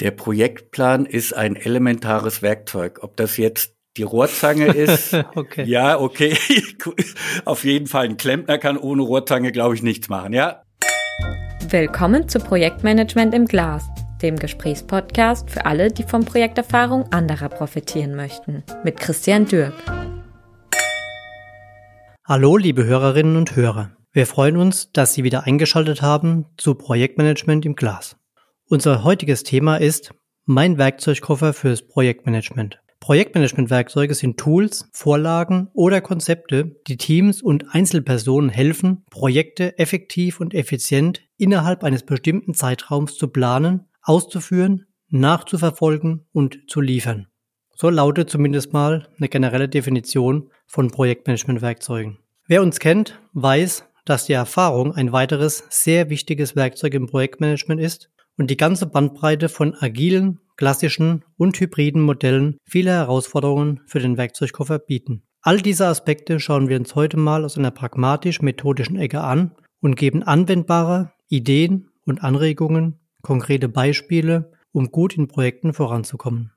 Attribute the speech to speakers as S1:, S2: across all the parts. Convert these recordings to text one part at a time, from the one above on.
S1: Der Projektplan ist ein elementares Werkzeug. Ob das jetzt die Rohrzange ist, okay. ja, okay. Auf jeden Fall ein Klempner kann ohne Rohrzange, glaube ich, nichts machen, ja?
S2: Willkommen zu Projektmanagement im Glas, dem Gesprächspodcast für alle, die von Projekterfahrung anderer profitieren möchten. Mit Christian Dürk.
S3: Hallo, liebe Hörerinnen und Hörer. Wir freuen uns, dass Sie wieder eingeschaltet haben zu Projektmanagement im Glas. Unser heutiges Thema ist mein Werkzeugkoffer fürs Projektmanagement. Projektmanagement-Werkzeuge sind Tools, Vorlagen oder Konzepte, die Teams und Einzelpersonen helfen, Projekte effektiv und effizient innerhalb eines bestimmten Zeitraums zu planen, auszuführen, nachzuverfolgen und zu liefern. So lautet zumindest mal eine generelle Definition von Projektmanagement-Werkzeugen. Wer uns kennt, weiß, dass die Erfahrung ein weiteres sehr wichtiges Werkzeug im Projektmanagement ist und die ganze Bandbreite von agilen, klassischen und hybriden Modellen viele Herausforderungen für den Werkzeugkoffer bieten. All diese Aspekte schauen wir uns heute mal aus einer pragmatisch-methodischen Ecke an und geben anwendbare Ideen und Anregungen, konkrete Beispiele, um gut in Projekten voranzukommen.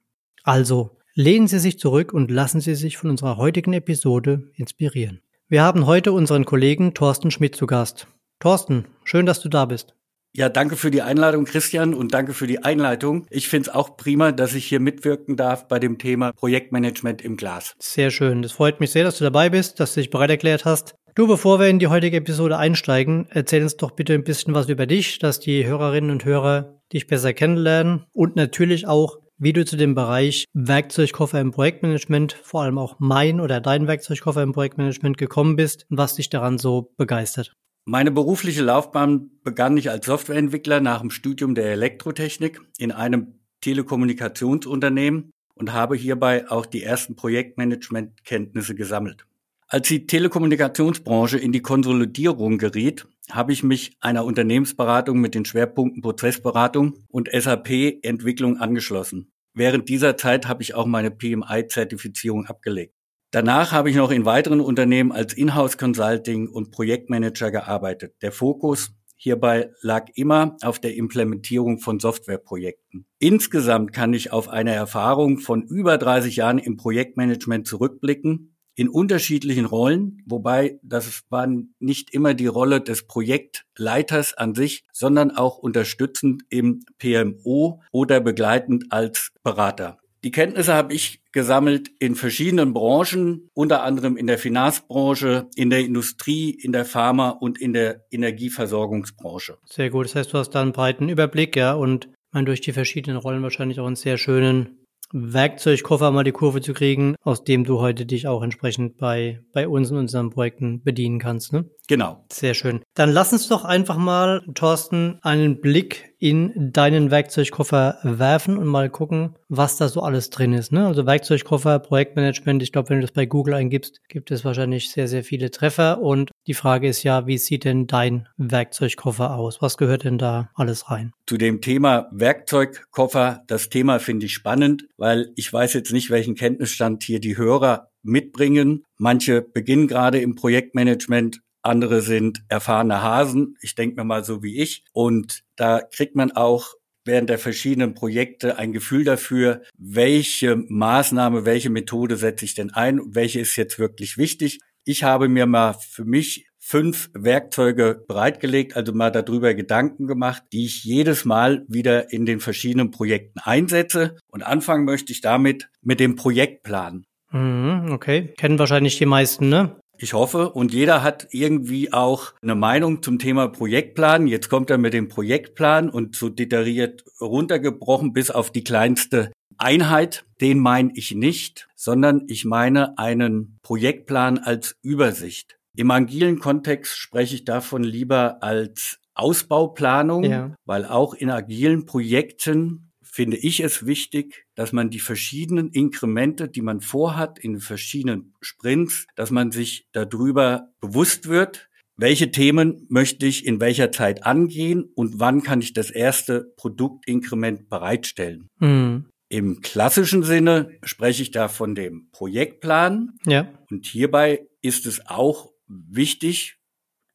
S3: Also, lehnen Sie sich zurück und lassen Sie sich von unserer heutigen Episode inspirieren. Wir haben heute unseren Kollegen Thorsten Schmidt zu Gast. Thorsten, schön, dass du da bist.
S1: Ja, danke für die Einladung, Christian, und danke für die Einleitung. Ich finde es auch prima, dass ich hier mitwirken darf bei dem Thema Projektmanagement im Glas.
S3: Sehr schön. Das freut mich sehr, dass du dabei bist, dass du dich bereit erklärt hast. Du, bevor wir in die heutige Episode einsteigen, erzähl uns doch bitte ein bisschen was über dich, dass die Hörerinnen und Hörer dich besser kennenlernen und natürlich auch, wie du zu dem Bereich Werkzeugkoffer im Projektmanagement, vor allem auch mein oder dein Werkzeugkoffer im Projektmanagement gekommen bist und was dich daran so begeistert.
S1: Meine berufliche Laufbahn begann ich als Softwareentwickler nach dem Studium der Elektrotechnik in einem Telekommunikationsunternehmen und habe hierbei auch die ersten Projektmanagementkenntnisse gesammelt. Als die Telekommunikationsbranche in die Konsolidierung geriet, habe ich mich einer Unternehmensberatung mit den Schwerpunkten Prozessberatung und SAP-Entwicklung angeschlossen. Während dieser Zeit habe ich auch meine PMI-Zertifizierung abgelegt. Danach habe ich noch in weiteren Unternehmen als Inhouse Consulting und Projektmanager gearbeitet. Der Fokus hierbei lag immer auf der Implementierung von Softwareprojekten. Insgesamt kann ich auf eine Erfahrung von über 30 Jahren im Projektmanagement zurückblicken, in unterschiedlichen Rollen, wobei das war nicht immer die Rolle des Projektleiters an sich, sondern auch unterstützend im PMO oder begleitend als Berater. Die Kenntnisse habe ich gesammelt in verschiedenen Branchen, unter anderem in der Finanzbranche, in der Industrie, in der Pharma und in der Energieversorgungsbranche.
S3: Sehr gut. Das heißt, du hast da einen breiten Überblick, ja, und man durch die verschiedenen Rollen wahrscheinlich auch einen sehr schönen Werkzeugkoffer mal die Kurve zu kriegen, aus dem du heute dich auch entsprechend bei, bei uns in unseren Projekten bedienen kannst. Ne?
S1: Genau.
S3: Sehr schön. Dann lass uns doch einfach mal, Thorsten, einen Blick in deinen Werkzeugkoffer werfen und mal gucken, was da so alles drin ist. Ne? Also Werkzeugkoffer, Projektmanagement, ich glaube, wenn du das bei Google eingibst, gibt es wahrscheinlich sehr, sehr viele Treffer. Und die Frage ist ja, wie sieht denn dein Werkzeugkoffer aus? Was gehört denn da alles rein?
S1: Zu dem Thema Werkzeugkoffer, das Thema finde ich spannend, weil ich weiß jetzt nicht, welchen Kenntnisstand hier die Hörer mitbringen. Manche beginnen gerade im Projektmanagement, andere sind erfahrene Hasen, ich denke mir mal so wie ich. Und da kriegt man auch während der verschiedenen Projekte ein Gefühl dafür, welche Maßnahme, welche Methode setze ich denn ein, welche ist jetzt wirklich wichtig. Ich habe mir mal für mich fünf Werkzeuge bereitgelegt, also mal darüber Gedanken gemacht, die ich jedes Mal wieder in den verschiedenen Projekten einsetze. Und anfangen möchte ich damit mit dem Projektplan.
S3: Mhm, okay, kennen wahrscheinlich die meisten, ne?
S1: Ich hoffe, und jeder hat irgendwie auch eine Meinung zum Thema Projektplan. Jetzt kommt er mit dem Projektplan und so detailliert runtergebrochen bis auf die kleinste Einheit. Den meine ich nicht, sondern ich meine einen Projektplan als Übersicht. Im agilen Kontext spreche ich davon lieber als Ausbauplanung, ja. weil auch in agilen Projekten finde ich es wichtig, dass man die verschiedenen Inkremente, die man vorhat in verschiedenen Sprints, dass man sich darüber bewusst wird, welche Themen möchte ich in welcher Zeit angehen und wann kann ich das erste Produktinkrement bereitstellen. Mhm. Im klassischen Sinne spreche ich da von dem Projektplan. Ja. Und hierbei ist es auch wichtig,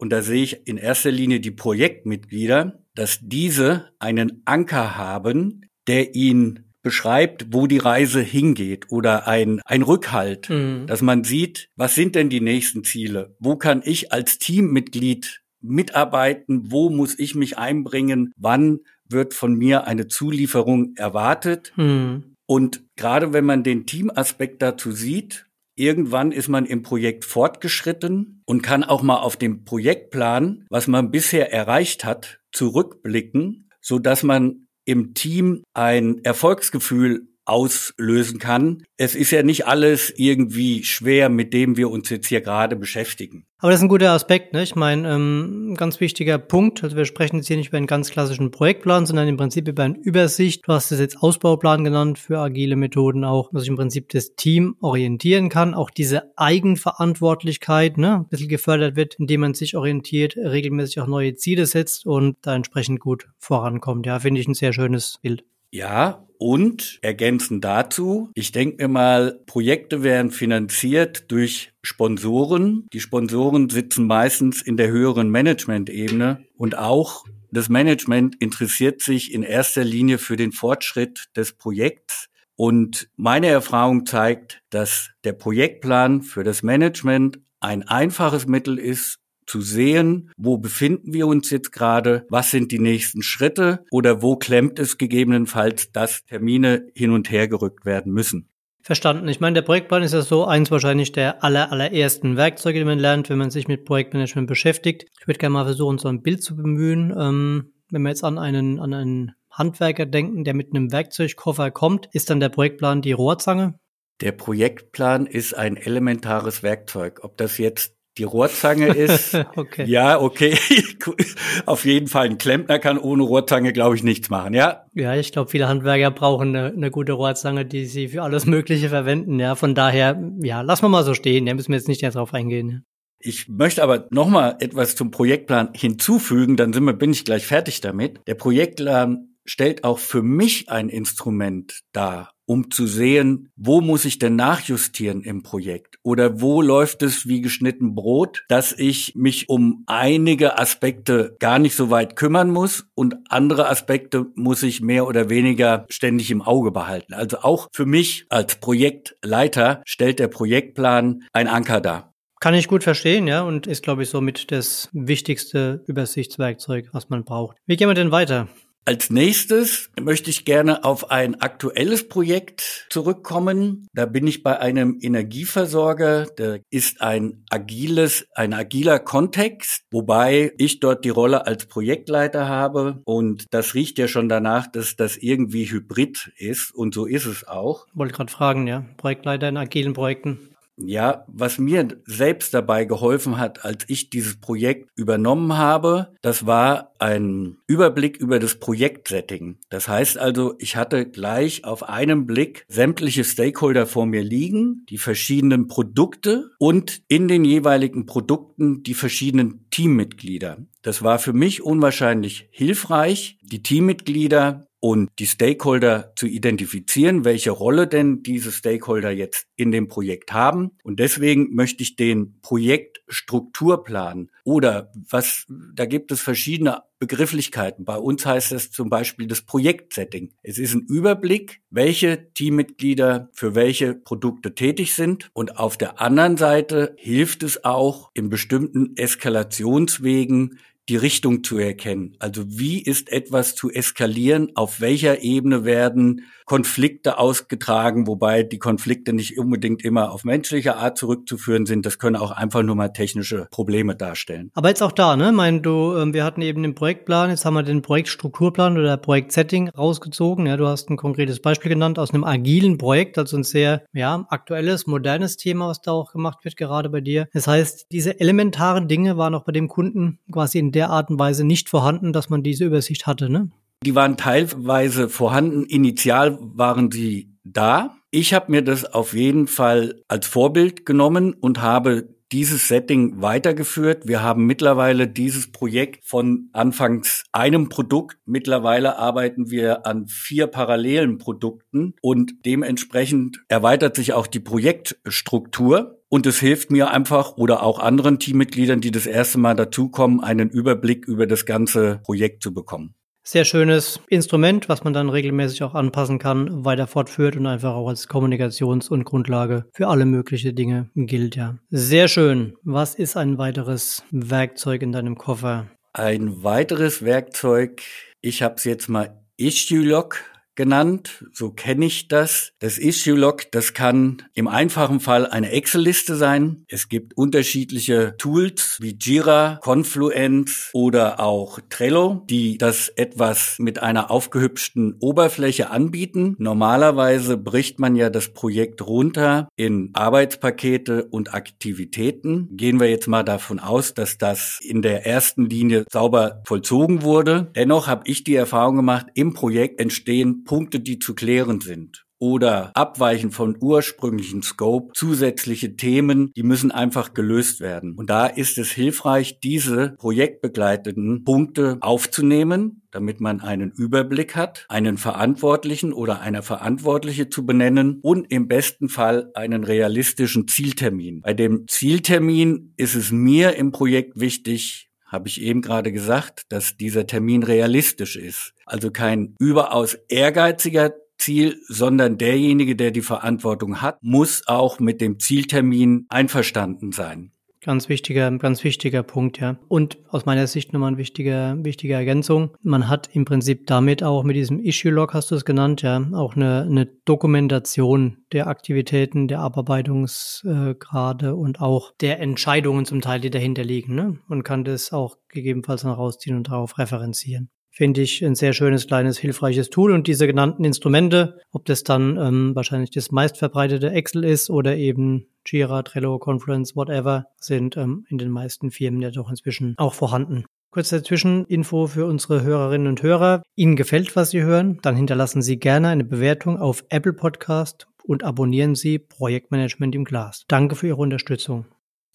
S1: und da sehe ich in erster Linie die Projektmitglieder, dass diese einen Anker haben, der ihn beschreibt, wo die Reise hingeht oder ein, ein Rückhalt, mhm. dass man sieht, was sind denn die nächsten Ziele? Wo kann ich als Teammitglied mitarbeiten? Wo muss ich mich einbringen? Wann wird von mir eine Zulieferung erwartet? Mhm. Und gerade wenn man den Teamaspekt dazu sieht, irgendwann ist man im Projekt fortgeschritten und kann auch mal auf dem Projektplan, was man bisher erreicht hat, zurückblicken, so dass man im Team ein Erfolgsgefühl auslösen kann. Es ist ja nicht alles irgendwie schwer, mit dem wir uns jetzt hier gerade beschäftigen.
S3: Aber das ist ein guter Aspekt, ne? Ich meine, ähm, ganz wichtiger Punkt. Also wir sprechen jetzt hier nicht über einen ganz klassischen Projektplan, sondern im Prinzip über eine Übersicht. Du hast es jetzt Ausbauplan genannt für agile Methoden auch, dass sich im Prinzip das Team orientieren kann. Auch diese Eigenverantwortlichkeit, ne, ein bisschen gefördert wird, indem man sich orientiert, regelmäßig auch neue Ziele setzt und da entsprechend gut vorankommt. Ja, finde ich ein sehr schönes Bild.
S1: Ja, und ergänzend dazu, ich denke mir mal, Projekte werden finanziert durch Sponsoren. Die Sponsoren sitzen meistens in der höheren Management-Ebene und auch das Management interessiert sich in erster Linie für den Fortschritt des Projekts. Und meine Erfahrung zeigt, dass der Projektplan für das Management ein einfaches Mittel ist, zu sehen, wo befinden wir uns jetzt gerade, was sind die nächsten Schritte oder wo klemmt es gegebenenfalls, dass Termine hin und her gerückt werden müssen.
S3: Verstanden. Ich meine, der Projektplan ist ja so eins wahrscheinlich der aller, allerersten Werkzeuge, die man lernt, wenn man sich mit Projektmanagement beschäftigt. Ich würde gerne mal versuchen, so ein Bild zu bemühen. Ähm, wenn wir jetzt an einen, an einen Handwerker denken, der mit einem Werkzeugkoffer kommt, ist dann der Projektplan die Rohrzange?
S1: Der Projektplan ist ein elementares Werkzeug. Ob das jetzt die Rohrzange ist. okay. Ja, okay. Auf jeden Fall ein Klempner kann ohne Rohrzange, glaube ich, nichts machen, ja?
S3: Ja, ich glaube, viele Handwerker brauchen eine, eine, gute Rohrzange, die sie für alles Mögliche verwenden. Ja, von daher, ja, lassen wir mal so stehen. Da müssen wir jetzt nicht mehr drauf eingehen.
S1: Ich möchte aber noch mal etwas zum Projektplan hinzufügen, dann sind wir, bin ich gleich fertig damit. Der Projektplan stellt auch für mich ein Instrument dar, um zu sehen, wo muss ich denn nachjustieren im Projekt oder wo läuft es wie geschnitten Brot, dass ich mich um einige Aspekte gar nicht so weit kümmern muss und andere Aspekte muss ich mehr oder weniger ständig im Auge behalten. Also auch für mich als Projektleiter stellt der Projektplan ein Anker dar.
S3: Kann ich gut verstehen, ja, und ist, glaube ich, somit das wichtigste Übersichtswerkzeug, was man braucht. Wie gehen wir denn weiter?
S1: Als nächstes möchte ich gerne auf ein aktuelles Projekt zurückkommen. Da bin ich bei einem Energieversorger. Der ist ein agiles, ein agiler Kontext, wobei ich dort die Rolle als Projektleiter habe. Und das riecht ja schon danach, dass das irgendwie hybrid ist. Und so ist es auch.
S3: Wollte gerade fragen, ja. Projektleiter in agilen Projekten.
S1: Ja, was mir selbst dabei geholfen hat, als ich dieses Projekt übernommen habe, das war ein Überblick über das Projektsetting. Das heißt also, ich hatte gleich auf einen Blick sämtliche Stakeholder vor mir liegen, die verschiedenen Produkte und in den jeweiligen Produkten die verschiedenen Teammitglieder. Das war für mich unwahrscheinlich hilfreich, die Teammitglieder und die Stakeholder zu identifizieren, welche Rolle denn diese Stakeholder jetzt in dem Projekt haben. Und deswegen möchte ich den Projektstrukturplan oder was, da gibt es verschiedene Begrifflichkeiten. Bei uns heißt es zum Beispiel das Projektsetting. Es ist ein Überblick, welche Teammitglieder für welche Produkte tätig sind. Und auf der anderen Seite hilft es auch in bestimmten Eskalationswegen die Richtung zu erkennen. Also wie ist etwas zu eskalieren? Auf welcher Ebene werden Konflikte ausgetragen, wobei die Konflikte nicht unbedingt immer auf menschliche Art zurückzuführen sind. Das können auch einfach nur mal technische Probleme darstellen.
S3: Aber jetzt auch da, ne? Mein, du, ähm, wir hatten eben den Projektplan, jetzt haben wir den Projektstrukturplan oder Projektsetting rausgezogen. Ja, du hast ein konkretes Beispiel genannt aus einem agilen Projekt, also ein sehr, ja, aktuelles, modernes Thema, was da auch gemacht wird, gerade bei dir. Das heißt, diese elementaren Dinge waren auch bei dem Kunden quasi in der Art und Weise nicht vorhanden, dass man diese Übersicht hatte, ne?
S1: Die waren teilweise vorhanden. Initial waren sie da. Ich habe mir das auf jeden Fall als Vorbild genommen und habe dieses Setting weitergeführt. Wir haben mittlerweile dieses Projekt von anfangs einem Produkt. Mittlerweile arbeiten wir an vier parallelen Produkten und dementsprechend erweitert sich auch die Projektstruktur. Und es hilft mir einfach oder auch anderen Teammitgliedern, die das erste Mal dazukommen, einen Überblick über das ganze Projekt zu bekommen.
S3: sehr schönes Instrument, was man dann regelmäßig auch anpassen kann, weiter fortführt und einfach auch als Kommunikations- und Grundlage für alle möglichen Dinge gilt, ja. Sehr schön. Was ist ein weiteres Werkzeug in deinem Koffer?
S1: Ein weiteres Werkzeug, ich habe es jetzt mal Issue Log genannt, so kenne ich das. Das Issue-Log, das kann im einfachen Fall eine Excel-Liste sein. Es gibt unterschiedliche Tools wie Jira, Confluence oder auch Trello, die das etwas mit einer aufgehübschten Oberfläche anbieten. Normalerweise bricht man ja das Projekt runter in Arbeitspakete und Aktivitäten. Gehen wir jetzt mal davon aus, dass das in der ersten Linie sauber vollzogen wurde. Dennoch habe ich die Erfahrung gemacht, im Projekt entstehen Punkte, die zu klären sind oder abweichen von ursprünglichen Scope, zusätzliche Themen, die müssen einfach gelöst werden. Und da ist es hilfreich, diese projektbegleiteten Punkte aufzunehmen, damit man einen Überblick hat, einen Verantwortlichen oder eine Verantwortliche zu benennen und im besten Fall einen realistischen Zieltermin. Bei dem Zieltermin ist es mir im Projekt wichtig, habe ich eben gerade gesagt, dass dieser Termin realistisch ist. Also kein überaus ehrgeiziger Ziel, sondern derjenige, der die Verantwortung hat, muss auch mit dem Zieltermin einverstanden sein.
S3: Ganz wichtiger, ganz wichtiger Punkt, ja. Und aus meiner Sicht nochmal eine wichtige, wichtige Ergänzung. Man hat im Prinzip damit auch mit diesem Issue-Log, hast du es genannt, ja, auch eine, eine Dokumentation der Aktivitäten, der Abarbeitungsgrade und auch der Entscheidungen zum Teil, die dahinter liegen. Ne? Man kann das auch gegebenenfalls dann rausziehen und darauf referenzieren finde ich ein sehr schönes, kleines, hilfreiches Tool. Und diese genannten Instrumente, ob das dann ähm, wahrscheinlich das meistverbreitete Excel ist oder eben Jira, Trello, Conference, whatever, sind ähm, in den meisten Firmen ja doch inzwischen auch vorhanden. Kurze Zwischeninfo für unsere Hörerinnen und Hörer. Ihnen gefällt, was Sie hören? Dann hinterlassen Sie gerne eine Bewertung auf Apple Podcast und abonnieren Sie Projektmanagement im Glas. Danke für Ihre Unterstützung.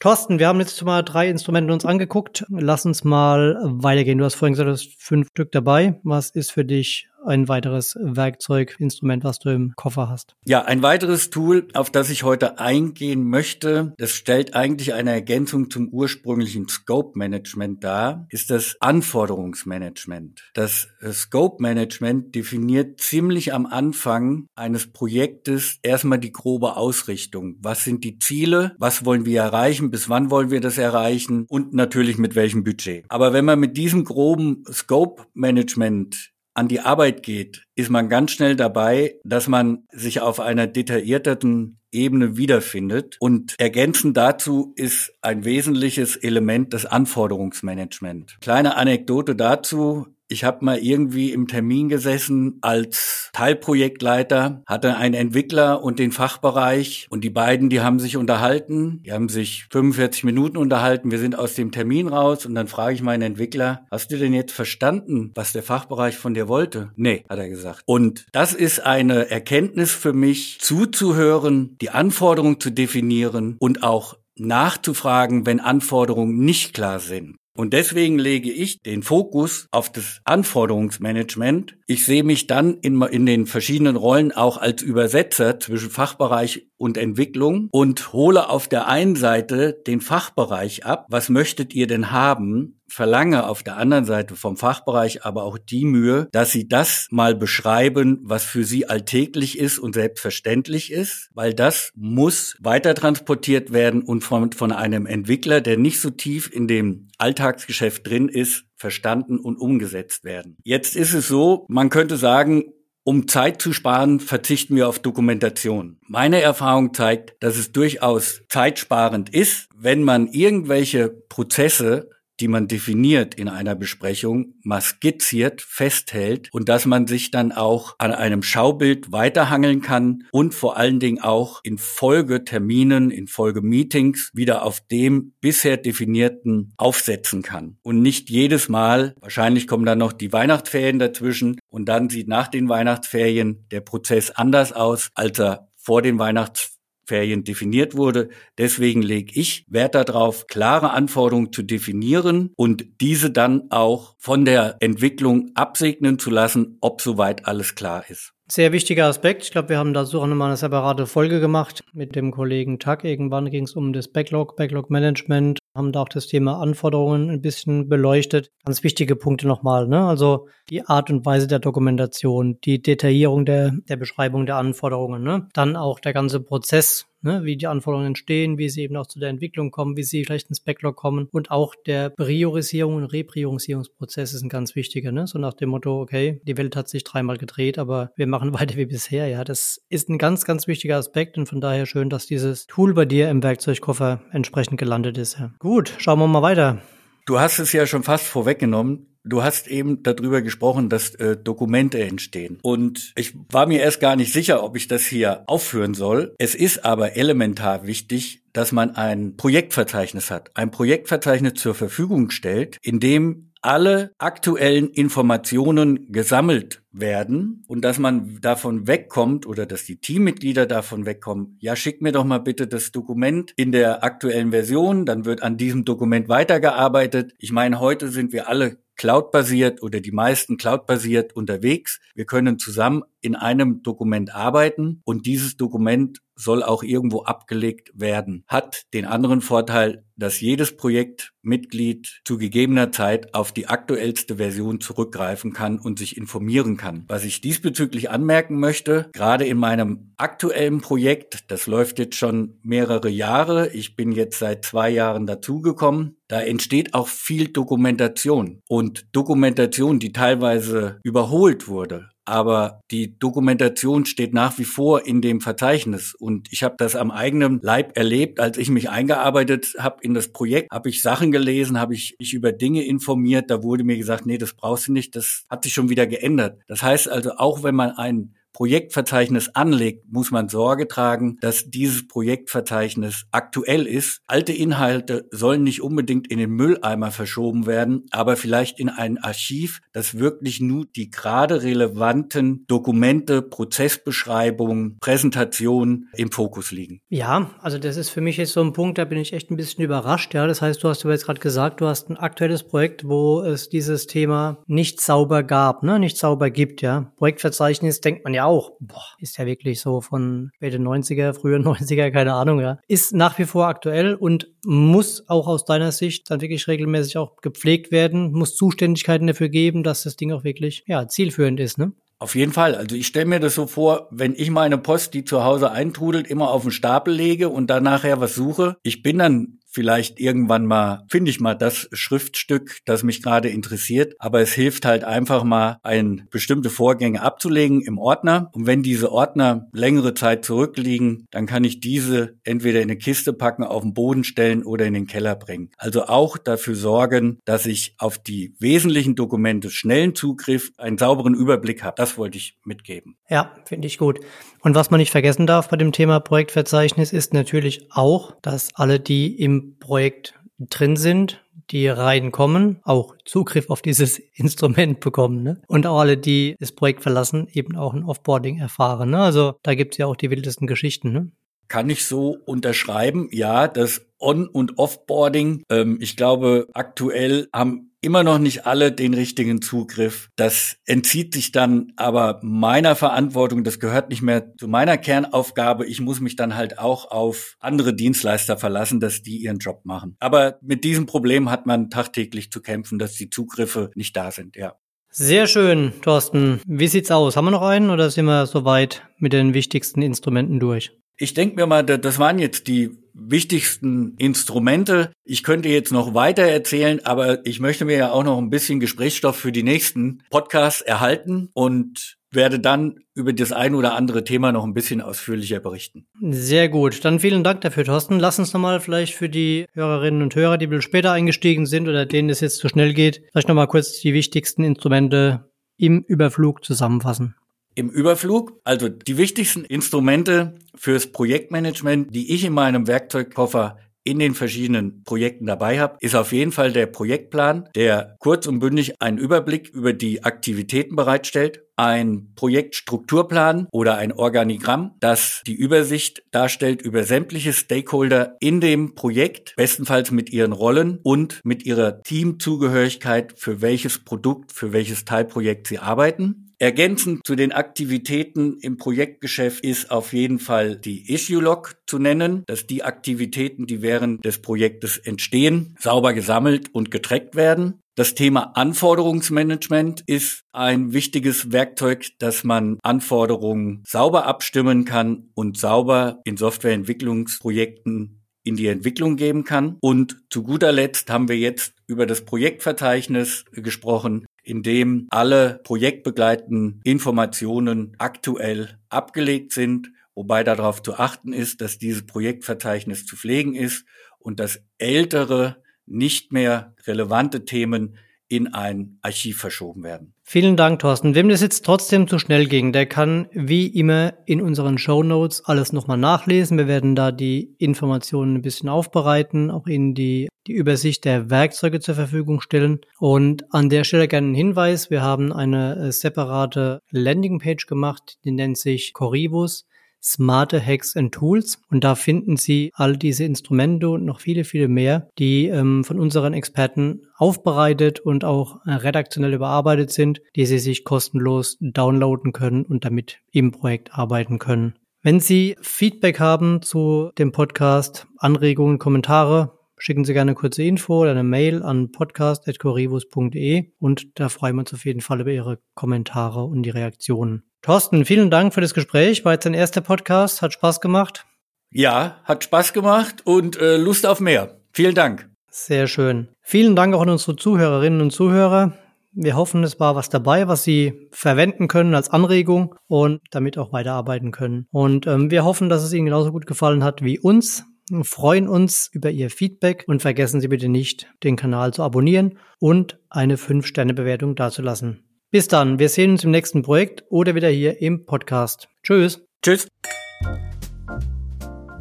S3: Thorsten, wir haben jetzt mal drei Instrumente uns angeguckt. Lass uns mal weitergehen. Du hast vorhin gesagt, du hast fünf Stück dabei. Was ist für dich ein weiteres Werkzeug, Instrument, was du im Koffer hast.
S1: Ja, ein weiteres Tool, auf das ich heute eingehen möchte, das stellt eigentlich eine Ergänzung zum ursprünglichen Scope Management dar, ist das Anforderungsmanagement. Das äh, Scope Management definiert ziemlich am Anfang eines Projektes erstmal die grobe Ausrichtung. Was sind die Ziele? Was wollen wir erreichen? Bis wann wollen wir das erreichen? Und natürlich mit welchem Budget. Aber wenn man mit diesem groben Scope Management an die Arbeit geht, ist man ganz schnell dabei, dass man sich auf einer detaillierteren Ebene wiederfindet. Und ergänzend dazu ist ein wesentliches Element das Anforderungsmanagement. Kleine Anekdote dazu. Ich habe mal irgendwie im Termin gesessen als Teilprojektleiter, hatte einen Entwickler und den Fachbereich und die beiden, die haben sich unterhalten. Die haben sich 45 Minuten unterhalten. Wir sind aus dem Termin raus und dann frage ich meinen Entwickler, hast du denn jetzt verstanden, was der Fachbereich von dir wollte? Nee, hat er gesagt. Und das ist eine Erkenntnis für mich, zuzuhören, die Anforderungen zu definieren und auch nachzufragen, wenn Anforderungen nicht klar sind. Und deswegen lege ich den Fokus auf das Anforderungsmanagement. Ich sehe mich dann in, in, den verschiedenen Rollen auch als Übersetzer zwischen Fachbereich und Entwicklung und hole auf der einen Seite den Fachbereich ab. Was möchtet ihr denn haben? verlange auf der anderen Seite vom Fachbereich aber auch die Mühe, dass sie das mal beschreiben, was für sie alltäglich ist und selbstverständlich ist, weil das muss weiter transportiert werden und von, von einem Entwickler, der nicht so tief in dem Alltagsgeschäft drin ist, verstanden und umgesetzt werden. Jetzt ist es so, man könnte sagen, um Zeit zu sparen, verzichten wir auf Dokumentation. Meine Erfahrung zeigt, dass es durchaus zeitsparend ist, wenn man irgendwelche Prozesse die man definiert in einer Besprechung, mal skizziert, festhält und dass man sich dann auch an einem Schaubild weiterhangeln kann und vor allen Dingen auch in Folgeterminen, in Folgemeetings wieder auf dem bisher definierten aufsetzen kann. Und nicht jedes Mal, wahrscheinlich kommen dann noch die Weihnachtsferien dazwischen und dann sieht nach den Weihnachtsferien der Prozess anders aus, als er vor den Weihnachtsferien Ferien definiert wurde. Deswegen lege ich Wert darauf, klare Anforderungen zu definieren und diese dann auch von der Entwicklung absegnen zu lassen, ob soweit alles klar ist.
S3: Sehr wichtiger Aspekt. Ich glaube, wir haben dazu auch nochmal eine separate Folge gemacht mit dem Kollegen Tuck. Irgendwann ging es um das Backlog, Backlog Management haben da auch das Thema Anforderungen ein bisschen beleuchtet. Ganz wichtige Punkte nochmal, ne? Also die Art und Weise der Dokumentation, die Detaillierung der, der Beschreibung der Anforderungen, ne? Dann auch der ganze Prozess, ne, wie die Anforderungen entstehen, wie sie eben auch zu der Entwicklung kommen, wie sie vielleicht ins Backlog kommen und auch der Priorisierung und Repriorisierungsprozess ist ein ganz wichtiger, ne? so nach dem Motto, okay, die Welt hat sich dreimal gedreht, aber wir machen weiter wie bisher, ja, das ist ein ganz, ganz wichtiger Aspekt und von daher schön, dass dieses Tool bei dir im Werkzeugkoffer entsprechend gelandet ist. Ja. Gut, schauen wir mal weiter.
S1: Du hast es ja schon fast vorweggenommen. Du hast eben darüber gesprochen, dass äh, Dokumente entstehen. Und ich war mir erst gar nicht sicher, ob ich das hier aufführen soll. Es ist aber elementar wichtig, dass man ein Projektverzeichnis hat. Ein Projektverzeichnis zur Verfügung stellt, in dem alle aktuellen Informationen gesammelt werden und dass man davon wegkommt oder dass die Teammitglieder davon wegkommen, ja, schick mir doch mal bitte das Dokument in der aktuellen Version, dann wird an diesem Dokument weitergearbeitet. Ich meine, heute sind wir alle cloud-basiert oder die meisten cloud-basiert unterwegs. Wir können zusammen in einem Dokument arbeiten und dieses Dokument soll auch irgendwo abgelegt werden. Hat den anderen Vorteil, dass jedes Projektmitglied zu gegebener Zeit auf die aktuellste Version zurückgreifen kann und sich informieren kann. Was ich diesbezüglich anmerken möchte, gerade in meinem aktuellen Projekt, das läuft jetzt schon mehrere Jahre, ich bin jetzt seit zwei Jahren dazugekommen, da entsteht auch viel Dokumentation und Dokumentation, die teilweise überholt wurde aber die Dokumentation steht nach wie vor in dem Verzeichnis. Und ich habe das am eigenen Leib erlebt, als ich mich eingearbeitet habe in das Projekt, habe ich Sachen gelesen, habe ich, ich über Dinge informiert, da wurde mir gesagt, nee, das brauchst du nicht, das hat sich schon wieder geändert. Das heißt also, auch wenn man ein Projektverzeichnis anlegt, muss man Sorge tragen, dass dieses Projektverzeichnis aktuell ist. Alte Inhalte sollen nicht unbedingt in den Mülleimer verschoben werden, aber vielleicht in ein Archiv, das wirklich nur die gerade relevanten Dokumente, Prozessbeschreibungen, Präsentationen im Fokus liegen.
S3: Ja, also das ist für mich jetzt so ein Punkt, da bin ich echt ein bisschen überrascht. Ja, das heißt, du hast jetzt gerade gesagt, du hast ein aktuelles Projekt, wo es dieses Thema nicht sauber gab, ne, nicht sauber gibt. Ja, Projektverzeichnis denkt man ja auch, boah, ist ja wirklich so von späte 90er, frühe 90er, keine Ahnung, ja. Ist nach wie vor aktuell und muss auch aus deiner Sicht dann wirklich regelmäßig auch gepflegt werden, muss Zuständigkeiten dafür geben, dass das Ding auch wirklich, ja, zielführend ist, ne?
S1: Auf jeden Fall. Also ich stelle mir das so vor, wenn ich meine Post, die zu Hause eintrudelt, immer auf den Stapel lege und dann nachher was suche. Ich bin dann vielleicht irgendwann mal, finde ich mal das Schriftstück, das mich gerade interessiert. Aber es hilft halt einfach mal, ein bestimmte Vorgänge abzulegen im Ordner. Und wenn diese Ordner längere Zeit zurückliegen, dann kann ich diese entweder in eine Kiste packen, auf den Boden stellen oder in den Keller bringen. Also auch dafür sorgen, dass ich auf die wesentlichen Dokumente schnellen Zugriff, einen sauberen Überblick habe. Das wollte ich mitgeben.
S3: Ja, finde ich gut. Und was man nicht vergessen darf bei dem Thema Projektverzeichnis ist natürlich auch, dass alle, die im Projekt drin sind, die reinkommen, auch Zugriff auf dieses Instrument bekommen. Ne? Und auch alle, die das Projekt verlassen, eben auch ein Offboarding erfahren. Ne? Also da gibt's ja auch die wildesten Geschichten. Ne?
S1: Kann ich so unterschreiben. Ja, das On- und Offboarding. Ähm, ich glaube, aktuell haben immer noch nicht alle den richtigen Zugriff. Das entzieht sich dann aber meiner Verantwortung. Das gehört nicht mehr zu meiner Kernaufgabe. Ich muss mich dann halt auch auf andere Dienstleister verlassen, dass die ihren Job machen. Aber mit diesem Problem hat man tagtäglich zu kämpfen, dass die Zugriffe nicht da sind, ja.
S3: Sehr schön, Thorsten. Wie sieht's aus? Haben wir noch einen oder sind wir soweit mit den wichtigsten Instrumenten durch?
S1: Ich denke mir mal, das waren jetzt die wichtigsten Instrumente. Ich könnte jetzt noch weiter erzählen, aber ich möchte mir ja auch noch ein bisschen Gesprächsstoff für die nächsten Podcasts erhalten und werde dann über das ein oder andere Thema noch ein bisschen ausführlicher berichten.
S3: Sehr gut. Dann vielen Dank dafür, Thorsten. Lass uns nochmal vielleicht für die Hörerinnen und Hörer, die ein später eingestiegen sind oder denen es jetzt zu schnell geht, vielleicht nochmal kurz die wichtigsten Instrumente im Überflug zusammenfassen
S1: im Überflug. Also die wichtigsten Instrumente fürs Projektmanagement, die ich in meinem Werkzeugkoffer in den verschiedenen Projekten dabei habe, ist auf jeden Fall der Projektplan, der kurz und bündig einen Überblick über die Aktivitäten bereitstellt, ein Projektstrukturplan oder ein Organigramm, das die Übersicht darstellt über sämtliche Stakeholder in dem Projekt, bestenfalls mit ihren Rollen und mit ihrer Teamzugehörigkeit, für welches Produkt, für welches Teilprojekt sie arbeiten. Ergänzend zu den Aktivitäten im Projektgeschäft ist auf jeden Fall die Issue Log zu nennen, dass die Aktivitäten, die während des Projektes entstehen, sauber gesammelt und getrackt werden. Das Thema Anforderungsmanagement ist ein wichtiges Werkzeug, dass man Anforderungen sauber abstimmen kann und sauber in Softwareentwicklungsprojekten in die Entwicklung geben kann. Und zu guter Letzt haben wir jetzt über das Projektverzeichnis gesprochen, in dem alle projektbegleitenden Informationen aktuell abgelegt sind, wobei darauf zu achten ist, dass dieses Projektverzeichnis zu pflegen ist und dass ältere, nicht mehr relevante Themen in ein Archiv verschoben werden.
S3: Vielen Dank, Thorsten. Wem das jetzt trotzdem zu schnell ging, der kann wie immer in unseren Show Notes alles nochmal nachlesen. Wir werden da die Informationen ein bisschen aufbereiten, auch Ihnen die, die Übersicht der Werkzeuge zur Verfügung stellen. Und an der Stelle gerne ein Hinweis. Wir haben eine äh, separate Landingpage gemacht, die nennt sich Corribus smarte Hacks and Tools. Und da finden Sie all diese Instrumente und noch viele, viele mehr, die ähm, von unseren Experten aufbereitet und auch äh, redaktionell überarbeitet sind, die Sie sich kostenlos downloaden können und damit im Projekt arbeiten können. Wenn Sie Feedback haben zu dem Podcast, Anregungen, Kommentare, schicken Sie gerne eine kurze Info oder eine Mail an podcast.corivus.de und da freuen wir uns auf jeden Fall über Ihre Kommentare und die Reaktionen. Thorsten, vielen Dank für das Gespräch. War jetzt dein erster Podcast. Hat Spaß gemacht?
S1: Ja, hat Spaß gemacht und äh, Lust auf mehr. Vielen Dank.
S3: Sehr schön. Vielen Dank auch an unsere Zuhörerinnen und Zuhörer. Wir hoffen, es war was dabei, was Sie verwenden können als Anregung und damit auch weiterarbeiten können. Und ähm, wir hoffen, dass es Ihnen genauso gut gefallen hat wie uns. Wir freuen uns über Ihr Feedback und vergessen Sie bitte nicht, den Kanal zu abonnieren und eine 5-Sterne-Bewertung dazulassen. Bis dann, wir sehen uns im nächsten Projekt oder wieder hier im Podcast. Tschüss.
S1: Tschüss.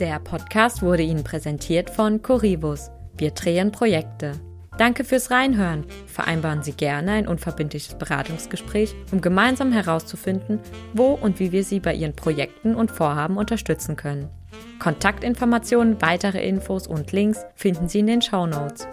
S2: Der Podcast wurde Ihnen präsentiert von Corivus. Wir drehen Projekte. Danke fürs Reinhören. Vereinbaren Sie gerne ein unverbindliches Beratungsgespräch, um gemeinsam herauszufinden, wo und wie wir Sie bei Ihren Projekten und Vorhaben unterstützen können. Kontaktinformationen, weitere Infos und Links finden Sie in den Show Notes.